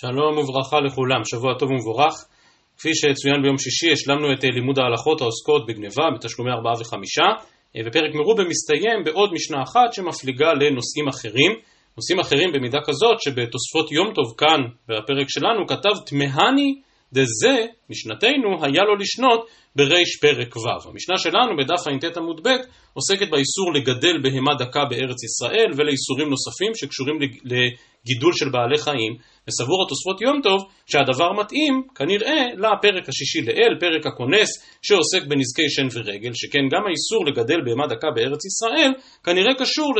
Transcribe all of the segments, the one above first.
שלום וברכה לכולם, שבוע טוב ומבורך. כפי שצוין ביום שישי, השלמנו את אה, לימוד ההלכות העוסקות בגניבה, בתשלומי ארבעה וחמישה, אה, ופרק מרובה מסתיים בעוד משנה אחת שמפליגה לנושאים אחרים. נושאים אחרים במידה כזאת שבתוספות יום טוב כאן, בפרק שלנו, כתב תמהני דזה, משנתנו, היה לו לשנות בריש פרק ו'. המשנה שלנו בדף ע"ט עמוד ב' עוסקת באיסור לגדל בהמה דקה בארץ ישראל ולאיסורים נוספים שקשורים לגידול של בעלי חיים, וסבור התוספות יום טוב שהדבר מתאים כנראה לפרק השישי לאל, פרק הכונס שעוסק בנזקי שן ורגל, שכן גם האיסור לגדל בהמה דקה בארץ ישראל כנראה קשור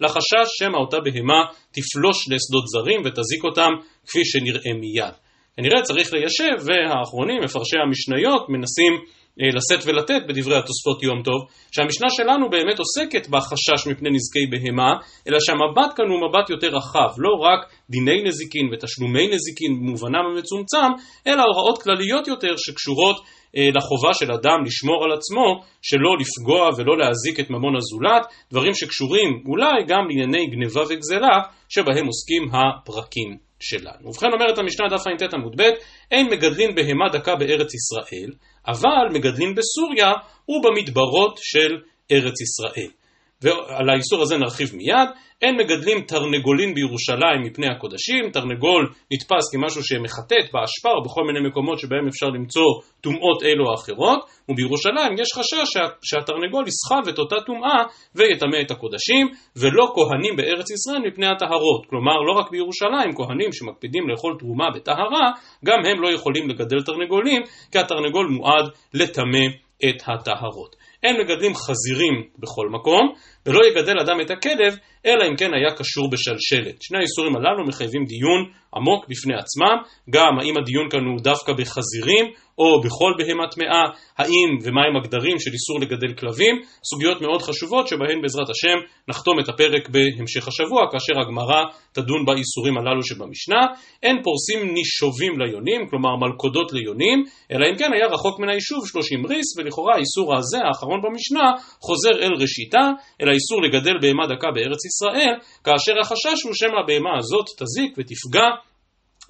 לחשש שמא אותה בהמה תפלוש לשדות זרים ותזיק אותם כפי שנראה מיד. כנראה צריך ליישב, והאחרונים, מפרשי המשניות, מנסים לשאת ולתת בדברי התוספות יום טוב, שהמשנה שלנו באמת עוסקת בחשש מפני נזקי בהמה, אלא שהמבט כאן הוא מבט יותר רחב, לא רק דיני נזיקין ותשלומי נזיקין במובנם המצומצם, אלא הוראות כלליות יותר שקשורות אה, לחובה של אדם לשמור על עצמו, שלא לפגוע ולא להזיק את ממון הזולת, דברים שקשורים אולי גם לענייני גניבה וגזלה, שבהם עוסקים הפרקים שלנו. ובכן אומרת המשנה דף ע"ט עמוד ב', אין מגדלין בהמה דקה בארץ ישראל, אבל מגדלין בסוריה ובמדברות של ארץ ישראל. ועל האיסור הזה נרחיב מיד. אין מגדלים תרנגולין בירושלים מפני הקודשים, תרנגול נתפס כמשהו שמחטט באשפה או בכל מיני מקומות שבהם אפשר למצוא טומאות אלו או אחרות, ובירושלים יש חשש שה, שהתרנגול יסחב את אותה טומאה ויטמא את הקודשים, ולא כהנים בארץ ישראל מפני הטהרות. כלומר, לא רק בירושלים, כהנים שמקפידים לאכול תרומה בטהרה, גם הם לא יכולים לגדל תרנגולים, כי התרנגול מועד לטמא את הטהרות. אין מגדלים חזירים בכל מקום, ולא יגדל אדם את הכלב, אלא אם כן היה קשור בשלשלת. שני האיסורים הללו מחייבים דיון עמוק בפני עצמם, גם האם הדיון כאן הוא דווקא בחזירים, או בכל בהמה טמאה, האם ומהם הגדרים של איסור לגדל כלבים, סוגיות מאוד חשובות שבהן בעזרת השם נחתום את הפרק בהמשך השבוע, כאשר הגמרא תדון באיסורים הללו שבמשנה. אין פורסים נישובים ליונים, כלומר מלכודות ליונים, אלא אם כן היה רחוק מן היישוב 30 ריס, ולכאורה האיסור הזה, האחרון במשנה, חוזר אל ראשיתה, אל האיסור לגדל בהמה דקה בארץ ישראל, כאשר החשש הוא שמא הבהמה הזאת תזיק ותפגע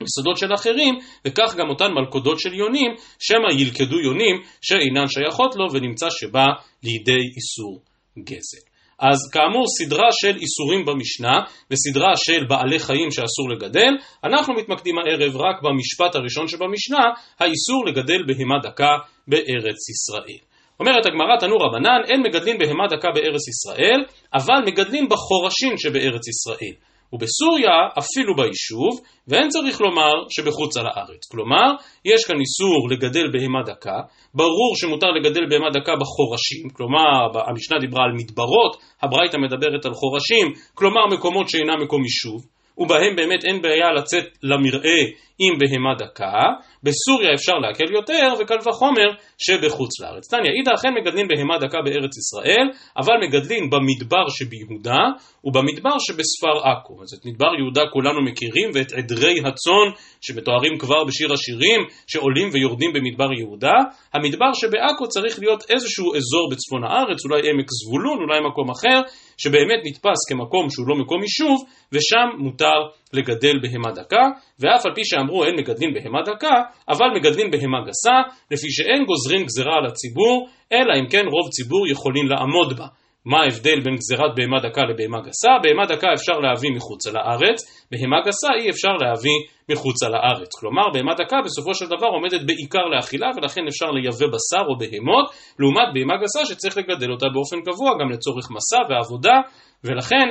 יסודות של אחרים, וכך גם אותן מלכודות של יונים, שמא ילכדו יונים שאינן שייכות לו ונמצא שבא לידי איסור גזל. אז כאמור סדרה של איסורים במשנה וסדרה של בעלי חיים שאסור לגדל, אנחנו מתמקדים הערב רק במשפט הראשון שבמשנה, האיסור לגדל בהמה דקה בארץ ישראל. אומרת הגמרא תנו רבנן, אין מגדלים בהמה דקה בארץ ישראל, אבל מגדלים בחורשים שבארץ ישראל. ובסוריה אפילו ביישוב, ואין צריך לומר שבחוץ על הארץ. כלומר, יש כאן איסור לגדל בהמה דקה, ברור שמותר לגדל בהמה דקה בחורשים, כלומר, המשנה דיברה על מדברות, הברייתא מדברת על חורשים, כלומר מקומות שאינם מקום יישוב. ובהם באמת אין בעיה לצאת למרעה עם בהמה דקה, בסוריה אפשר להקל יותר, וקל וחומר שבחוץ לארץ. תניא, אידא אכן מגדלים בהמה דקה בארץ ישראל, אבל מגדלים במדבר שביהודה, ובמדבר שבספר עכו. אז את מדבר יהודה כולנו מכירים, ואת עדרי הצאן שמתוארים כבר בשיר השירים, שעולים ויורדים במדבר יהודה. המדבר שבעכו צריך להיות איזשהו אזור בצפון הארץ, אולי עמק זבולון, אולי מקום אחר, שבאמת נתפס כמקום שהוא לא מקום יישוב, ושם מותר לגדל בהמה דקה, ואף על פי שאמרו אין מגדלים בהמה דקה, אבל מגדלים בהמה גסה, לפי שאין גוזרים גזרה על הציבור, אלא אם כן רוב ציבור יכולים לעמוד בה. מה ההבדל בין גזירת בהמה דקה לבהמה גסה? בהמה דקה אפשר להביא מחוץ לארץ, בהמה גסה אי אפשר להביא מחוץ לארץ. כלומר, בהמה דקה בסופו של דבר עומדת בעיקר לאכילה, ולכן אפשר לייבא בשר או בהמות, לעומת בהמה גסה שצריך לגדל אותה באופן קבוע, גם לצורך מסע ועבודה, ולכן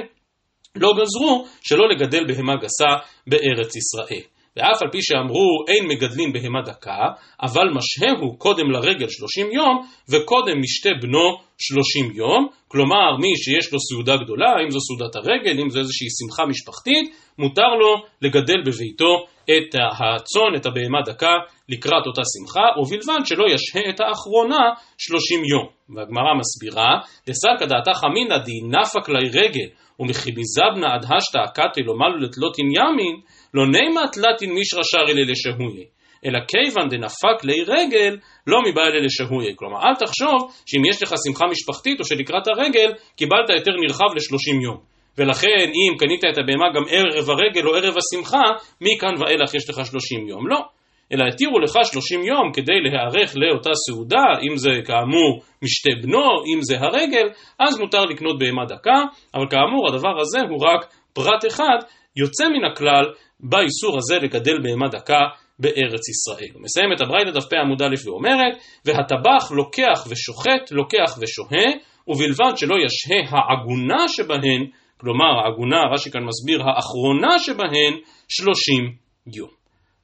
לא גזרו שלא לגדל בהמה גסה בארץ ישראל. ואף על פי שאמרו אין מגדלים בהמה דקה, אבל משההו קודם לרגל שלושים יום, וקודם משתה בנו שלושים יום, כלומר מי שיש לו סעודה גדולה, אם זו סעודת הרגל, אם זו איזושהי שמחה משפחתית, מותר לו לגדל בביתו את הצאן, את הבהמה דקה, לקראת אותה שמחה, ובלבד שלא ישהה את האחרונה שלושים יום. והגמרא מסבירה, דסלקא דעתך אמינא די נפק לי רגל, ומכיביזבנה עד השתא הקתי לא מלו לתלותין ימין, לא נימה תלתין מישרא שרי ללשהויה, אלא כיוון דנפק לי רגל, לא מבעי ללשהויה. כלומר, אל תחשוב שאם יש לך שמחה משפחתית או שלקראת הרגל, קיבלת היתר נרחב לשלושים יום. ולכן אם קנית את הבהמה גם ערב הרגל או ערב השמחה, מכאן ואילך יש לך 30 יום. לא. אלא התירו לך 30 יום כדי להיערך לאותה סעודה, אם זה כאמור משתה בנו, אם זה הרגל, אז מותר לקנות בהמה דקה, אבל כאמור הדבר הזה הוא רק פרט אחד יוצא מן הכלל באיסור הזה לגדל בהמה דקה בארץ ישראל. את הברייתא דף פ עמוד א' ואומרת, והטבח לוקח ושוחט, לוקח ושוהה, ובלבד שלא ישהה העגונה שבהן, כלומר העגונה, רש"י כאן מסביר, האחרונה שבהן, שלושים יום.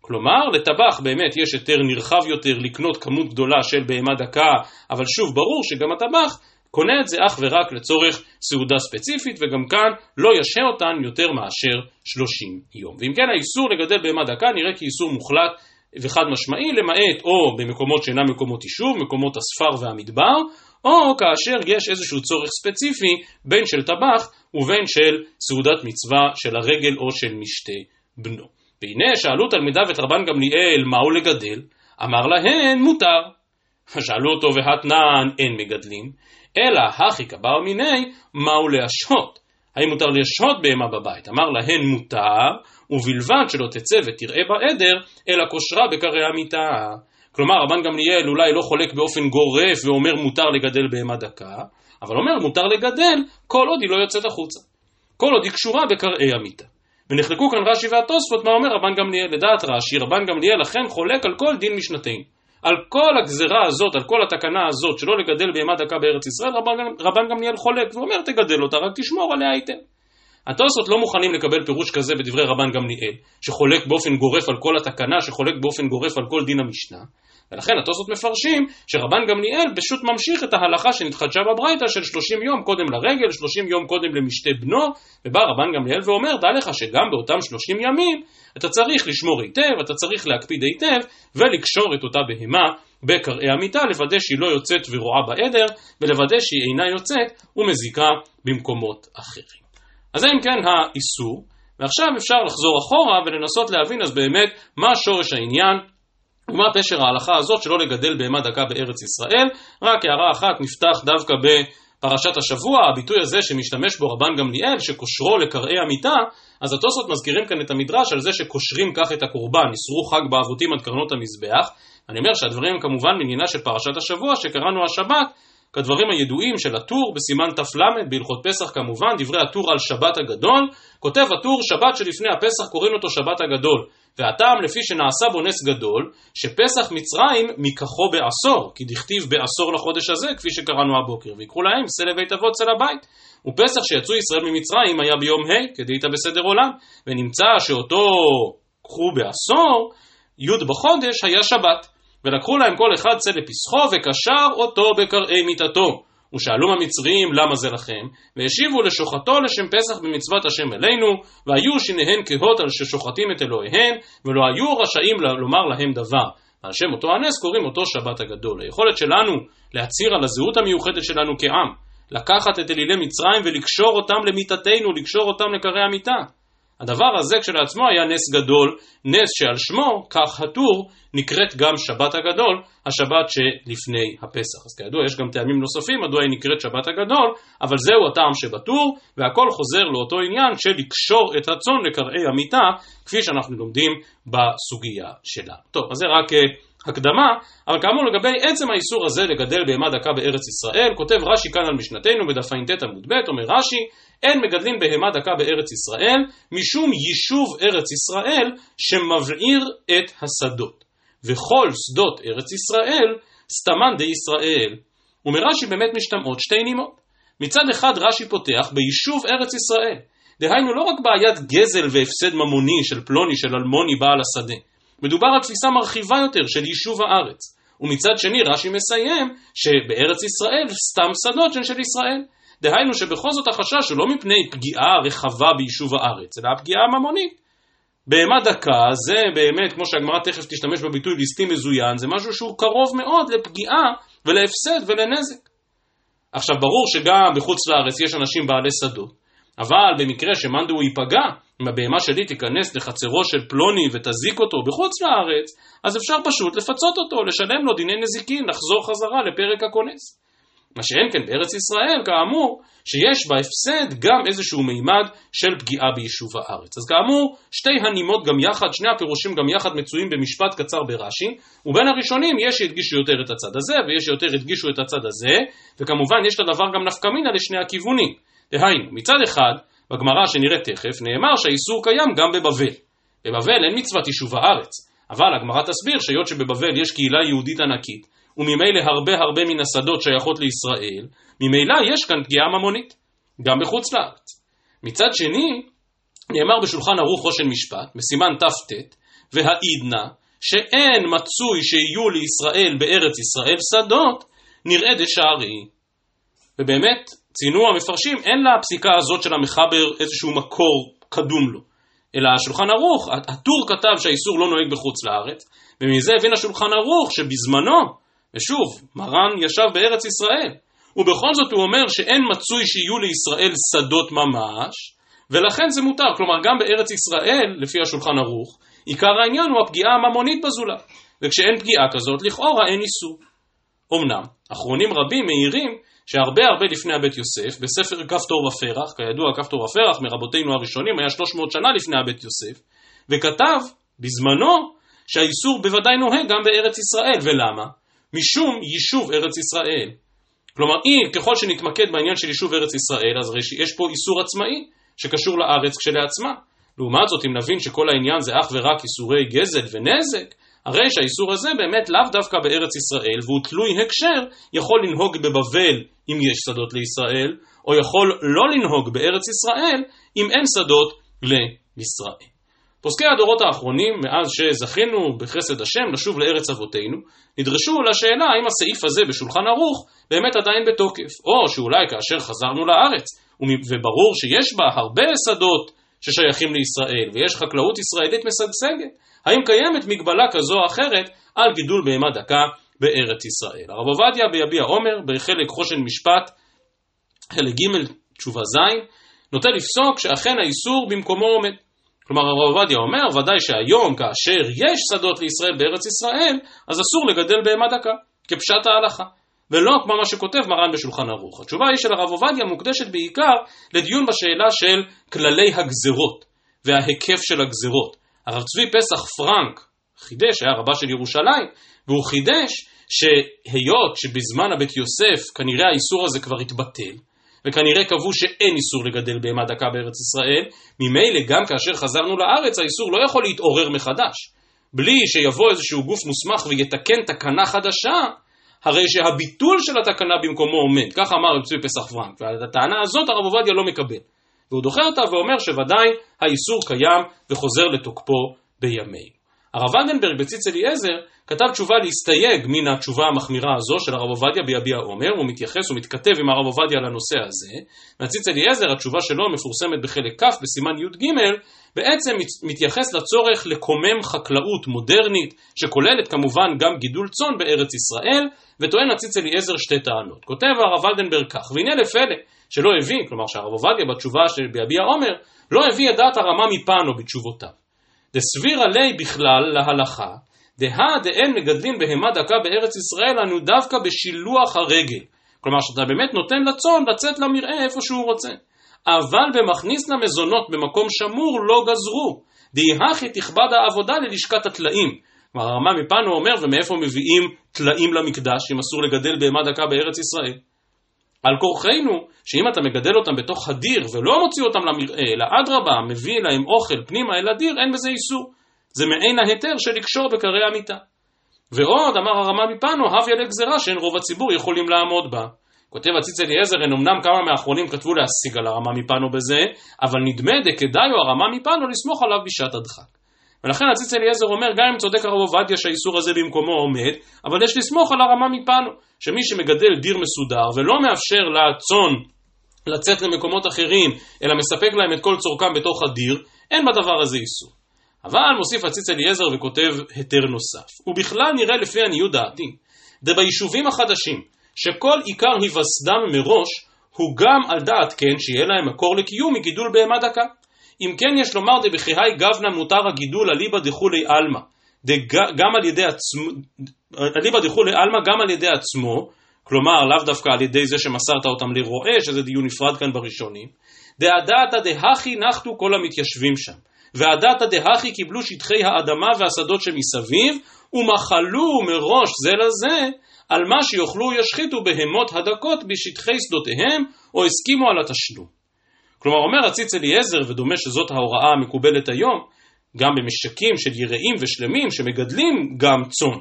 כלומר, לטבח באמת יש היתר נרחב יותר לקנות כמות גדולה של בהמה דקה, אבל שוב, ברור שגם הטבח קונה את זה אך ורק לצורך סעודה ספציפית, וגם כאן לא ישהה אותן יותר מאשר 30 יום. ואם כן, האיסור לגדל בהמה דקה נראה כאיסור מוחלט וחד משמעי, למעט או במקומות שאינם מקומות יישוב, מקומות הספר והמדבר, או כאשר יש איזשהו צורך ספציפי בין של טבח ובין של סעודת מצווה של הרגל או של משתה בנו. והנה שאלו תלמידיו את רבן גמליאל מהו לגדל, אמר להן מותר. שאלו אותו והתנן אין מגדלים, אלא הכי קבר מיני מהו להשהות. האם מותר להשהות בהמה בבית? אמר להן מותר, ובלבד שלא תצא ותראה בעדר, אלא כושרה בקרי המיטה. כלומר, רבן גמליאל אולי לא חולק באופן גורף ואומר מותר לגדל בהמה דקה, אבל אומר מותר לגדל כל עוד היא לא יוצאת החוצה. כל עוד היא קשורה בקרעי המיטה. ונחלקו כאן רש"י והתוספות מה אומר רבן גמליאל. לדעת רש"י, רבן גמליאל אכן חולק על כל דין משנתנו. על כל הגזרה הזאת, על כל התקנה הזאת שלא לגדל בהמה דקה בארץ ישראל, רבן, רבן גמליאל חולק ואומר תגדל אותה, רק תשמור עליה היטב. התוספות לא מוכנים לקבל פירוש כזה בדברי רבן גמליאל, שחולק באופן גורף על כל התקנה, שחולק באופן גורף על כל דין המשנה, ולכן התוספות מפרשים שרבן גמליאל פשוט ממשיך את ההלכה שנתחדשה בברייתא של 30 יום קודם לרגל, 30 יום קודם למשתה בנו, ובא רבן גמליאל ואומר, דע לך שגם באותם 30 ימים אתה צריך לשמור היטב, אתה צריך להקפיד היטב, ולקשור את אותה בהמה בקרעי המיטה, לוודא שהיא לא יוצאת ורואה בעדר, ולוודא שהיא אינה יוצאת ומזיקה במקומות אחרים. אז אם כן האיסור, ועכשיו אפשר לחזור אחורה ולנסות להבין אז באמת מה שורש העניין ומה פשר ההלכה הזאת שלא לגדל בהמה דקה בארץ ישראל? רק הערה אחת נפתח דווקא בפרשת השבוע, הביטוי הזה שמשתמש בו רבן גמליאל, שקושרו לקרעי המיטה, אז התוספות מזכירים כאן את המדרש על זה שקושרים כך את הקורבן, איסרו חג באבותים עד קרנות המזבח. אני אומר שהדברים הם כמובן מנינה של פרשת השבוע שקראנו השבת, כדברים הידועים של הטור בסימן ת"ל בהלכות פסח כמובן, דברי הטור על שבת הגדול, כותב הטור שבת שלפני הפסח קוראים אותו שבת הגדול, והטעם לפי שנעשה בו נס גדול, שפסח מצרים מכחו בעשור, כי דכתיב בעשור לחודש הזה, כפי שקראנו הבוקר, ויקחו להם סלע בית אבות סלע בית. ופסח שיצאו ישראל ממצרים היה ביום ה', כדאית בסדר עולם, ונמצא שאותו קחו בעשור, י' בחודש היה שבת. ולקחו להם כל אחד צא לפסחו וקשר אותו בקרעי מיתתו. ושאלו המצרים למה זה לכם, והשיבו לשוחטו לשם פסח במצוות השם אלינו, והיו שיניהן כהות על ששוחטים את אלוהיהן, ולא היו רשאים לומר להם דבר. על שם אותו הנס קוראים אותו שבת הגדול. היכולת שלנו להצהיר על הזהות המיוחדת שלנו כעם, לקחת את אלילי מצרים ולקשור אותם למיתתנו, לקשור אותם לקרי המיטה. הדבר הזה כשלעצמו היה נס גדול, נס שעל שמו, כך הטור, נקראת גם שבת הגדול, השבת שלפני הפסח. אז כידוע יש גם טעמים נוספים מדוע היא נקראת שבת הגדול, אבל זהו הטעם שבטור, והכל חוזר לאותו עניין של לקשור את הצאן לקרעי המיטה, כפי שאנחנו לומדים בסוגיה שלה. טוב, אז זה רק אה, הקדמה, אבל כאמור לגבי עצם האיסור הזה לגדל בהמה דקה בארץ ישראל, כותב רש"י כאן על משנתנו בדף ע"ט עמוד ב', אומר רש"י, אין מגדלים בהמה דקה בארץ ישראל, משום יישוב ארץ ישראל שמבעיר את השדות. וכל שדות ארץ ישראל, סתמן די ישראל. ומרש"י באמת משתמעות שתי נימות. מצד אחד רש"י פותח ביישוב ארץ ישראל. דהיינו לא רק בעיית גזל והפסד ממוני של פלוני, של אלמוני בעל השדה. מדובר על תפיסה מרחיבה יותר של יישוב הארץ. ומצד שני רש"י מסיים שבארץ ישראל סתם שדות של ישראל. דהיינו שבכל זאת החשש הוא לא מפני פגיעה רחבה ביישוב הארץ, אלא הפגיעה הממונית. בהמה דקה זה באמת, כמו שהגמרא תכף תשתמש בביטוי ליסטים מזוין, זה משהו שהוא קרוב מאוד לפגיעה ולהפסד ולנזק. עכשיו ברור שגם בחוץ לארץ יש אנשים בעלי שדות, אבל במקרה שמאן דהוא ייפגע, אם הבהמה שלי תיכנס לחצרו של פלוני ותזיק אותו בחוץ לארץ, אז אפשר פשוט לפצות אותו, לשלם לו דיני נזיקין, לחזור חזרה לפרק הכונס. מה שאין כן בארץ ישראל, כאמור, שיש בהפסד גם איזשהו מימד של פגיעה ביישוב הארץ. אז כאמור, שתי הנימות גם יחד, שני הפירושים גם יחד מצויים במשפט קצר ברש"י, ובין הראשונים יש שהדגישו יותר את הצד הזה, ויש שיותר הדגישו את הצד הזה, וכמובן יש לדבר גם נפקא מינה לשני הכיוונים. דהיינו, מצד אחד, בגמרא שנראה תכף, נאמר שהאיסור קיים גם בבבל. בבבל אין מצוות יישוב הארץ, אבל הגמרא תסביר שהיות שבבבל יש קהילה יהודית ענקית, וממילא הרבה הרבה מן השדות שייכות לישראל, ממילא יש כאן פגיעה ממונית, גם בחוץ לארץ. מצד שני, נאמר בשולחן ערוך ראשון משפט, בסימן תט, והעידנא, שאין מצוי שיהיו לישראל בארץ ישראל שדות, נראה דשערי. ובאמת, ציינו המפרשים, אין לפסיקה הזאת של המחבר איזשהו מקור קדום לו. אלא השולחן ערוך, הטור כתב שהאיסור לא נוהג בחוץ לארץ, ומזה הבין השולחן ערוך שבזמנו, ושוב, מרן ישב בארץ ישראל, ובכל זאת הוא אומר שאין מצוי שיהיו לישראל שדות ממש, ולכן זה מותר. כלומר, גם בארץ ישראל, לפי השולחן ערוך, עיקר העניין הוא הפגיעה הממונית בזולה. וכשאין פגיעה כזאת, לכאורה אין איסור. אמנם, אחרונים רבים מעירים שהרבה הרבה לפני הבית יוסף, בספר כפתור ופרח, כידוע כפתור ופרח מרבותינו הראשונים, היה 300 שנה לפני הבית יוסף, וכתב בזמנו שהאיסור בוודאי נוהג גם בארץ ישראל. ולמה? משום יישוב ארץ ישראל. כלומר, אם ככל שנתמקד בעניין של יישוב ארץ ישראל, אז יש פה איסור עצמאי שקשור לארץ כשלעצמה. לעומת זאת, אם נבין שכל העניין זה אך ורק איסורי גזל ונזק, הרי שהאיסור הזה באמת לאו דווקא בארץ ישראל, והוא תלוי הקשר, יכול לנהוג בבבל אם יש שדות לישראל, או יכול לא לנהוג בארץ ישראל אם אין שדות לישראל. פוסקי הדורות האחרונים, מאז שזכינו בחסד השם לשוב לארץ אבותינו, נדרשו לשאלה האם הסעיף הזה בשולחן ערוך באמת עדיין בתוקף, או שאולי כאשר חזרנו לארץ, וברור שיש בה הרבה שדות ששייכים לישראל, ויש חקלאות ישראלית משגשגת, האם קיימת מגבלה כזו או אחרת על גידול בהמה דקה בארץ ישראל. הרב עובדיה ביביע עומר, בחלק חושן משפט, חלק ג' תשובה ז', נוטה לפסוק שאכן האיסור במקומו עומד. כלומר הרב עובדיה אומר, ודאי שהיום כאשר יש שדות לישראל בארץ ישראל, אז אסור לגדל בהמה דקה, כפשט ההלכה. ולא כמו מה שכותב מרן בשולחן ערוך. התשובה היא של הרב עובדיה מוקדשת בעיקר לדיון בשאלה של כללי הגזרות וההיקף של הגזרות. הרב צבי פסח פרנק חידש, היה רבה של ירושלים, והוא חידש שהיות שבזמן הבית יוסף כנראה האיסור הזה כבר התבטל, וכנראה קבעו שאין איסור לגדל בהמה דקה בארץ ישראל, ממילא גם כאשר חזרנו לארץ האיסור לא יכול להתעורר מחדש. בלי שיבוא איזשהו גוף מוסמך ויתקן תקנה חדשה, הרי שהביטול של התקנה במקומו עומד, כך אמר רב צבי פסח פרנק, ואת הטענה הזאת הרב עובדיה לא מקבל. והוא דוחה אותה ואומר שוודאי האיסור קיים וחוזר לתוקפו בימינו. הרב ולדנברג בציץ אליעזר כתב תשובה להסתייג מן התשובה המחמירה הזו של הרב עובדיה ביביע עומר, הוא מתייחס ומתכתב עם הרב עובדיה לנושא הזה. והציץ אליעזר, התשובה שלו מפורסמת בחלק כ' בסימן י"ג, בעצם מתייחס לצורך לקומם חקלאות מודרנית, שכוללת כמובן גם גידול צאן בארץ ישראל, וטוען הציץ אליעזר שתי טענות. כותב הרב ולדנברג כך, והנה לפלא, שלא הבין, כלומר שהרב עובדיה בתשובה של ביביע עומר, לא הביא את דעת הרמה מפנו בתשובותיו. דסביר עלי בכלל להלכה, דהא דאין מגדלים בהמה דקה בארץ ישראל, אנו דווקא בשילוח הרגל. כלומר שאתה באמת נותן לצאן לצאת למרעה איפה שהוא רוצה. אבל במכניס למזונות במקום שמור לא גזרו. דהכי תכבד העבודה ללשכת הטלאים. כלומר הרמה מפנו אומר ומאיפה מביאים טלאים למקדש אם אסור לגדל בהמה דקה בארץ ישראל. על כורחנו, שאם אתה מגדל אותם בתוך הדיר ולא מוציא אותם למרעה, אלא אדרבה, מביא להם אוכל פנימה אל הדיר, אין בזה איסור. זה מעין ההיתר של לקשור בקרי המיטה. ועוד, אמר הרמה מפנו, הביא לגזרה שאין רוב הציבור יכולים לעמוד בה. כותב הציץ אליעזר, הן אמנם כמה מהאחרונים כתבו להשיג על הרמה מפנו בזה, אבל נדמה דכדאי או הרמה מפנו לסמוך עליו בשעת הדחק. ולכן הציץ אליעזר אומר, גם אם צודק הרב עובדיה שהאיסור הזה במקומו עומד, אבל יש לסמוך על הרמה מפנו, שמי שמגדל דיר מסודר ולא מאפשר לצאן לצאת למקומות אחרים, אלא מספק להם את כל צורכם בתוך הדיר, אין בדבר הזה איסור. אבל מוסיף הציץ אליעזר וכותב היתר נוסף. ובכלל נראה לפי עניות דעתי, דביישובים החדשים, שכל עיקר היווסדם מראש, הוא גם על דעת כן שיהיה להם מקור לקיום מגידול בהמה דקה. אם כן יש לומר דבחיי גבנה מותר הגידול אליבא דכולי עלמא, גם על ידי עצמו, אליבא דכולי עלמא גם על ידי עצמו, כלומר לאו דווקא על ידי זה שמסרת אותם לרועה, שזה דיון נפרד כאן בראשונים, דעדתא דהכי נחתו כל המתיישבים שם, ועדתא דהכי קיבלו שטחי האדמה והשדות שמסביב, ומחלו מראש זה לזה על מה שיוכלו ישחיתו בהמות הדקות בשטחי שדותיהם, או הסכימו על התשלום. כלומר אומר הציץ אליעזר, ודומה שזאת ההוראה המקובלת היום, גם במשקים של יראים ושלמים שמגדלים גם צאן.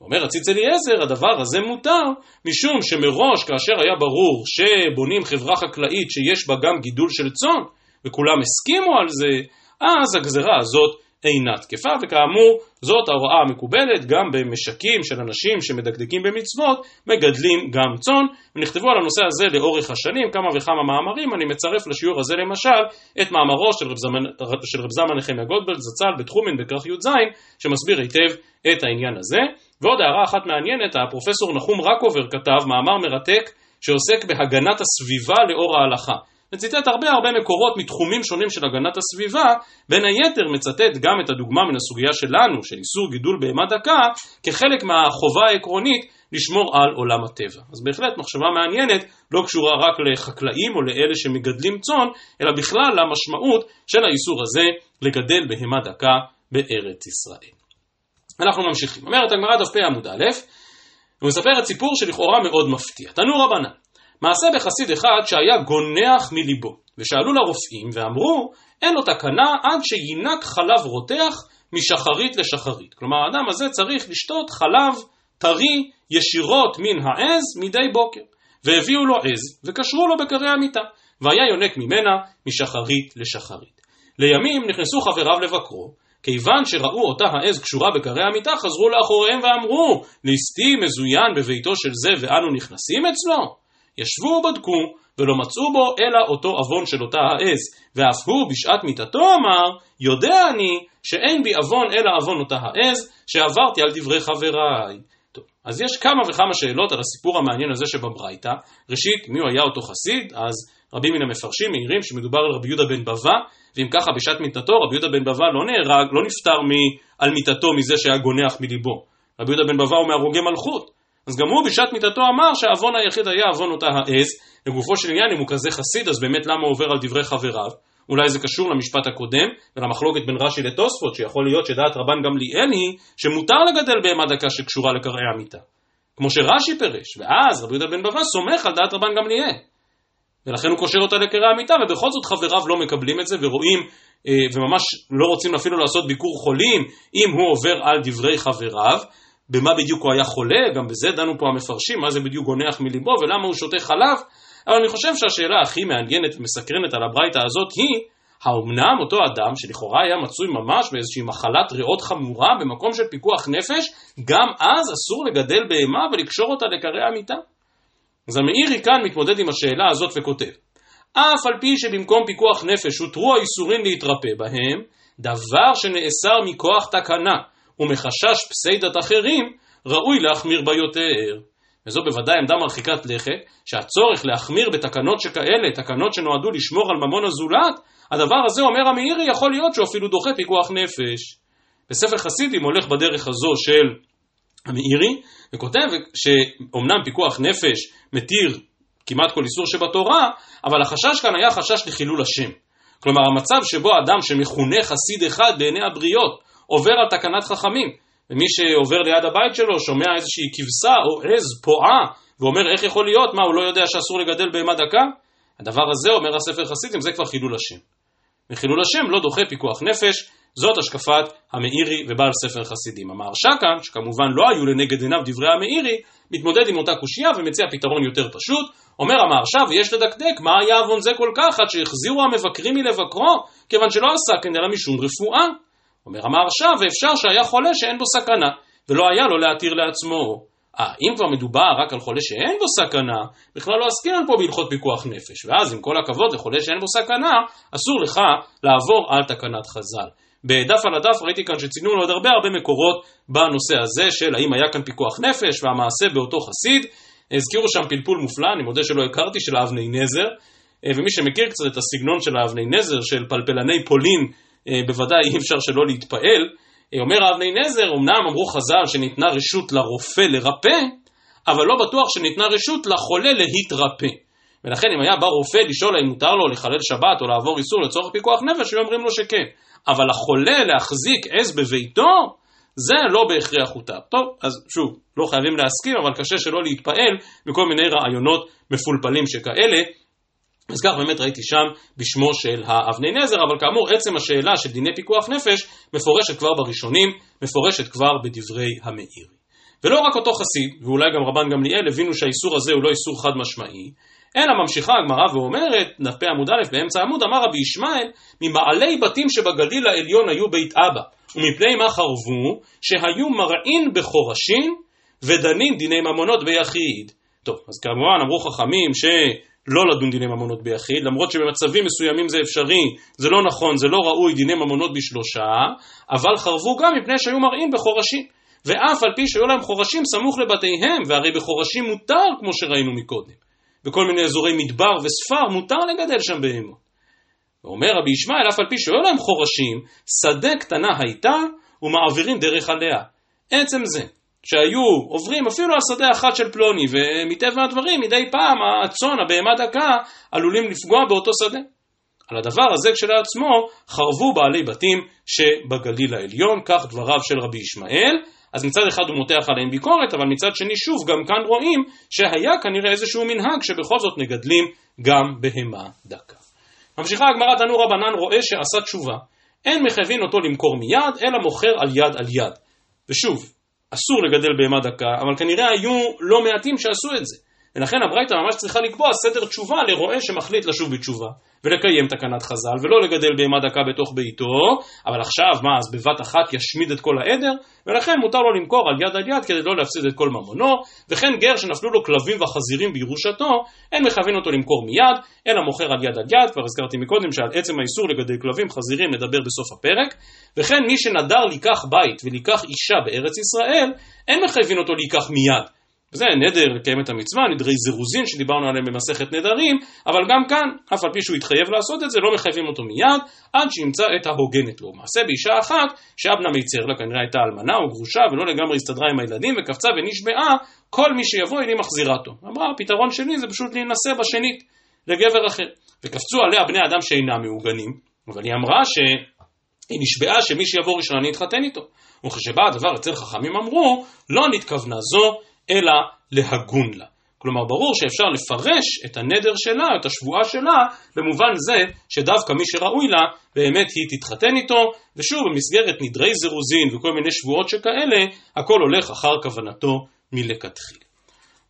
אומר הציץ אליעזר, הדבר הזה מותר, משום שמראש כאשר היה ברור שבונים חברה חקלאית שיש בה גם גידול של צאן, וכולם הסכימו על זה, אז הגזרה הזאת אינה תקפה, וכאמור זאת ההוראה המקובלת גם במשקים של אנשים שמדקדקים במצוות, מגדלים גם צאן, ונכתבו על הנושא הזה לאורך השנים כמה וכמה מאמרים, אני מצרף לשיעור הזה למשל את מאמרו של רב זמן, של רב זמן נחמיה גולדברג זצ"ל בתחומין בכרך י"ז, שמסביר היטב את העניין הזה. ועוד הערה אחת מעניינת, הפרופסור נחום רקובר כתב מאמר מרתק שעוסק בהגנת הסביבה לאור ההלכה. וציטט הרבה הרבה מקורות מתחומים שונים של הגנת הסביבה, בין היתר מצטט גם את הדוגמה מן הסוגיה שלנו, של איסור גידול בהמה דקה, כחלק מהחובה העקרונית לשמור על עולם הטבע. אז בהחלט מחשבה מעניינת, לא קשורה רק לחקלאים או לאלה שמגדלים צאן, אלא בכלל למשמעות של האיסור הזה לגדל בהמה דקה בארץ ישראל. אנחנו ממשיכים. אומרת הגמרא דף פ עמוד א', ומספרת סיפור שלכאורה מאוד מפתיע. תנו רבנן, מעשה בחסיד אחד שהיה גונח מליבו, ושאלו לרופאים ואמרו, אין לו תקנה עד שינק חלב רותח משחרית לשחרית. כלומר, האדם הזה צריך לשתות חלב טרי ישירות מן העז מדי בוקר. והביאו לו עז, וקשרו לו בקרי המיטה, והיה יונק ממנה משחרית לשחרית. לימים נכנסו חבריו לבקרו, כיוון שראו אותה העז קשורה בקרי המיטה, חזרו לאחוריהם ואמרו, ליסטי מזוין בביתו של זה ואנו נכנסים אצלו? ישבו ובדקו, ולא מצאו בו אלא אותו עוון של אותה העז, ואף הוא בשעת מיתתו אמר, יודע אני שאין בי עוון אלא עוון אותה העז, שעברתי על דברי חבריי. טוב, אז יש כמה וכמה שאלות על הסיפור המעניין הזה שבברייתא. ראשית, מי הוא היה אותו חסיד? אז רבים מן המפרשים מעירים שמדובר על רבי יהודה בן בבא, ואם ככה בשעת מיתתו, רבי יהודה בן בבא לא נהרג, לא נפטר מ, על מיתתו מזה שהיה גונח מליבו. רבי יהודה בן בבא הוא מהרוגי מלכות. אז גם הוא בשעת מיתתו אמר שהעוון היחיד היה עוון אותה העז, לגופו של עניין אם הוא כזה חסיד אז באמת למה עובר על דברי חבריו? אולי זה קשור למשפט הקודם ולמחלוקת בין רש"י לתוספות שיכול להיות שדעת רבן גמליאל היא שמותר לגדל בהמה דקה שקשורה לקרעי המיטה כמו שרש"י פירש ואז רבי יהודה בן בבא סומך על דעת רבן גמליאל. ולכן הוא קושר אותה לקרעי המיטה ובכל זאת חבריו לא מקבלים את זה ורואים אה, וממש לא רוצים אפילו לעשות ביקור חולים אם הוא עובר על דברי חבריו במה בדיוק הוא היה חולה, גם בזה דנו פה המפרשים, מה זה בדיוק גונח מליבו ולמה הוא שותה חלב, אבל אני חושב שהשאלה הכי מעניינת ומסקרנת על הברייתא הזאת היא, האומנם אותו אדם שלכאורה היה מצוי ממש באיזושהי מחלת ריאות חמורה במקום של פיקוח נפש, גם אז אסור לגדל בהמה ולקשור אותה לקרי המיטה? אז המאירי כאן מתמודד עם השאלה הזאת וכותב, אף על פי שבמקום פיקוח נפש הותרו האיסורים להתרפא בהם, דבר שנאסר מכוח תקנה, ומחשש פסיידת אחרים, ראוי להחמיר בה יותר. וזו בוודאי עמדה מרחיקת לכת, שהצורך להחמיר בתקנות שכאלה, תקנות שנועדו לשמור על ממון הזולת, הדבר הזה, אומר המאירי, יכול להיות שהוא אפילו דוחה פיקוח נפש. בספר חסידים הולך בדרך הזו של המאירי, וכותב שאומנם פיקוח נפש מתיר כמעט כל איסור שבתורה, אבל החשש כאן היה חשש לחילול השם. כלומר, המצב שבו אדם שמכונה חסיד אחד בעיני הבריות, עובר על תקנת חכמים. ומי שעובר ליד הבית שלו שומע איזושהי כבשה או עז פועה ואומר איך יכול להיות, מה הוא לא יודע שאסור לגדל בהמה דקה? הדבר הזה, אומר הספר חסידים, זה כבר חילול השם. וחילול השם לא דוחה פיקוח נפש, זאת השקפת המאירי ובעל ספר חסידים. המהרש"א כאן, שכמובן לא היו לנגד עיניו דברי המאירי, מתמודד עם אותה קושייה ומציע פתרון יותר פשוט. אומר המהרש"א, ויש לדקדק, מה היה עוון זה כל כך עד שהחזירו המבקרים מלבקרו, כיוון שלא כן אלא משום רפואה. אומר המהרש"א, ואפשר שהיה חולה שאין בו סכנה, ולא היה לו להתיר לעצמו. אה, אם כבר מדובר רק על חולה שאין בו סכנה, בכלל לא עסקינן פה בהלכות פיקוח נפש. ואז עם כל הכבוד לחולה שאין בו סכנה, אסור לך לעבור על תקנת חז"ל. בדף על הדף ראיתי כאן שציינו לו עוד הרבה הרבה מקורות בנושא הזה של האם היה כאן פיקוח נפש והמעשה באותו חסיד. הזכירו שם פלפול מופלא, אני מודה שלא הכרתי, של האבני נזר. אה, ומי שמכיר קצת את הסגנון של האבני נזר, של פלפלני פולין בוודאי אי אפשר שלא להתפעל. אה, אומר אבני נזר, אמנם אמרו חז"ל שניתנה רשות לרופא לרפא, אבל לא בטוח שניתנה רשות לחולה להתרפא. ולכן אם היה בא רופא לשאול האם מותר לו לחלל שבת או לעבור איסור לצורך פיקוח נפש, היו אומרים לו שכן. אבל החולה להחזיק עז בביתו, זה לא בהכרח הותר. טוב, אז שוב, לא חייבים להסכים, אבל קשה שלא להתפעל מכל מיני רעיונות מפולפלים שכאלה. אז כך באמת ראיתי שם בשמו של האבני נזר, אבל כאמור עצם השאלה של דיני פיקוח נפש מפורשת כבר בראשונים, מפורשת כבר בדברי המאירי. ולא רק אותו חסיד, ואולי גם רבן גמליאל הבינו שהאיסור הזה הוא לא איסור חד משמעי, אלא ממשיכה הגמרא ואומרת, נ"פ עמוד א' באמצע העמוד, אמר רבי ישמעאל, ממעלי בתים שבגליל העליון היו בית אבא, ומפני מה חרבו, שהיו מרעין בחורשים, ודנין דיני ממונות ביחיד. טוב, אז כמובן אמרו חכמים שלא לדון דיני ממונות ביחיד, למרות שבמצבים מסוימים זה אפשרי, זה לא נכון, זה לא ראוי דיני ממונות בשלושה, אבל חרבו גם מפני שהיו מרעין בחורשים. ואף על פי שהיו להם חורשים סמוך לבתיהם, והרי בחורשים מותר, כמו שראינו מקודם. בכל מיני אזורי מדבר וספר, מותר לגדל שם בהמות. ואומר רבי ישמעאל, אף על פי שהיו להם חורשים, שדה קטנה הייתה ומעבירים דרך עליה. עצם זה שהיו עוברים אפילו על שדה אחת של פלוני, ומטבע הדברים מדי פעם הצאן, הבהמה דקה, עלולים לפגוע באותו שדה. על הדבר הזה כשלעצמו חרבו בעלי בתים שבגליל העליון, כך דבריו של רבי ישמעאל, אז מצד אחד הוא מותח עליהם ביקורת, אבל מצד שני שוב גם כאן רואים שהיה כנראה איזשהו מנהג שבכל זאת מגדלים גם בהמה דקה. ממשיכה הגמרא תנו רבנן רואה שעשה תשובה, אין מחייבים אותו למכור מיד, אלא מוכר על יד על יד. ושוב, אסור לגדל בהמה דקה, אבל כנראה היו לא מעטים שעשו את זה. ולכן הברייתא ממש צריכה לקבוע סדר תשובה לרועה שמחליט לשוב בתשובה. ולקיים תקנת חז"ל, ולא לגדל בהמה דקה בתוך ביתו, אבל עכשיו, מה, אז בבת אחת ישמיד את כל העדר? ולכן מותר לו למכור על יד על יד כדי לא להפסיד את כל ממונו, וכן גר שנפלו לו כלבים וחזירים בירושתו, אין מכוון אותו למכור מיד, אלא מוכר על יד על יד, כבר הזכרתי מקודם שעל עצם האיסור לגדל כלבים חזירים נדבר בסוף הפרק, וכן מי שנדר לקח בית ולקח אישה בארץ ישראל, אין מחייבים אותו לקח מיד. וזה נדר לקיים את המצווה, נדרי זירוזין שדיברנו עליהם במסכת נדרים, אבל גם כאן, אף על פי שהוא התחייב לעשות את זה, לא מחייבים אותו מיד, עד שימצא את ההוגנת לו. מעשה באישה אחת, שאבנה מיצר לה כנראה הייתה אלמנה או גרושה, ולא לגמרי הסתדרה עם הילדים, וקפצה ונשבעה, כל מי שיבוא איני מחזירה אותו. אמרה, הפתרון שלי זה פשוט להינשא בשנית, לגבר אחר. וקפצו עליה בני אדם שאינם מעוגנים, אבל היא אמרה ש... היא נשבעה שמי שיבוא ראשון אני אתחתן איתו. וכשבא הדבר אצל חכמים אמרו, לא נתכוונה זו, אלא להגון לה. כלומר, ברור שאפשר לפרש את הנדר שלה, את השבועה שלה, במובן זה שדווקא מי שראוי לה, באמת היא תתחתן איתו, ושוב, במסגרת נדרי זירוזין וכל מיני שבועות שכאלה, הכל הולך אחר כוונתו מלכתחילה.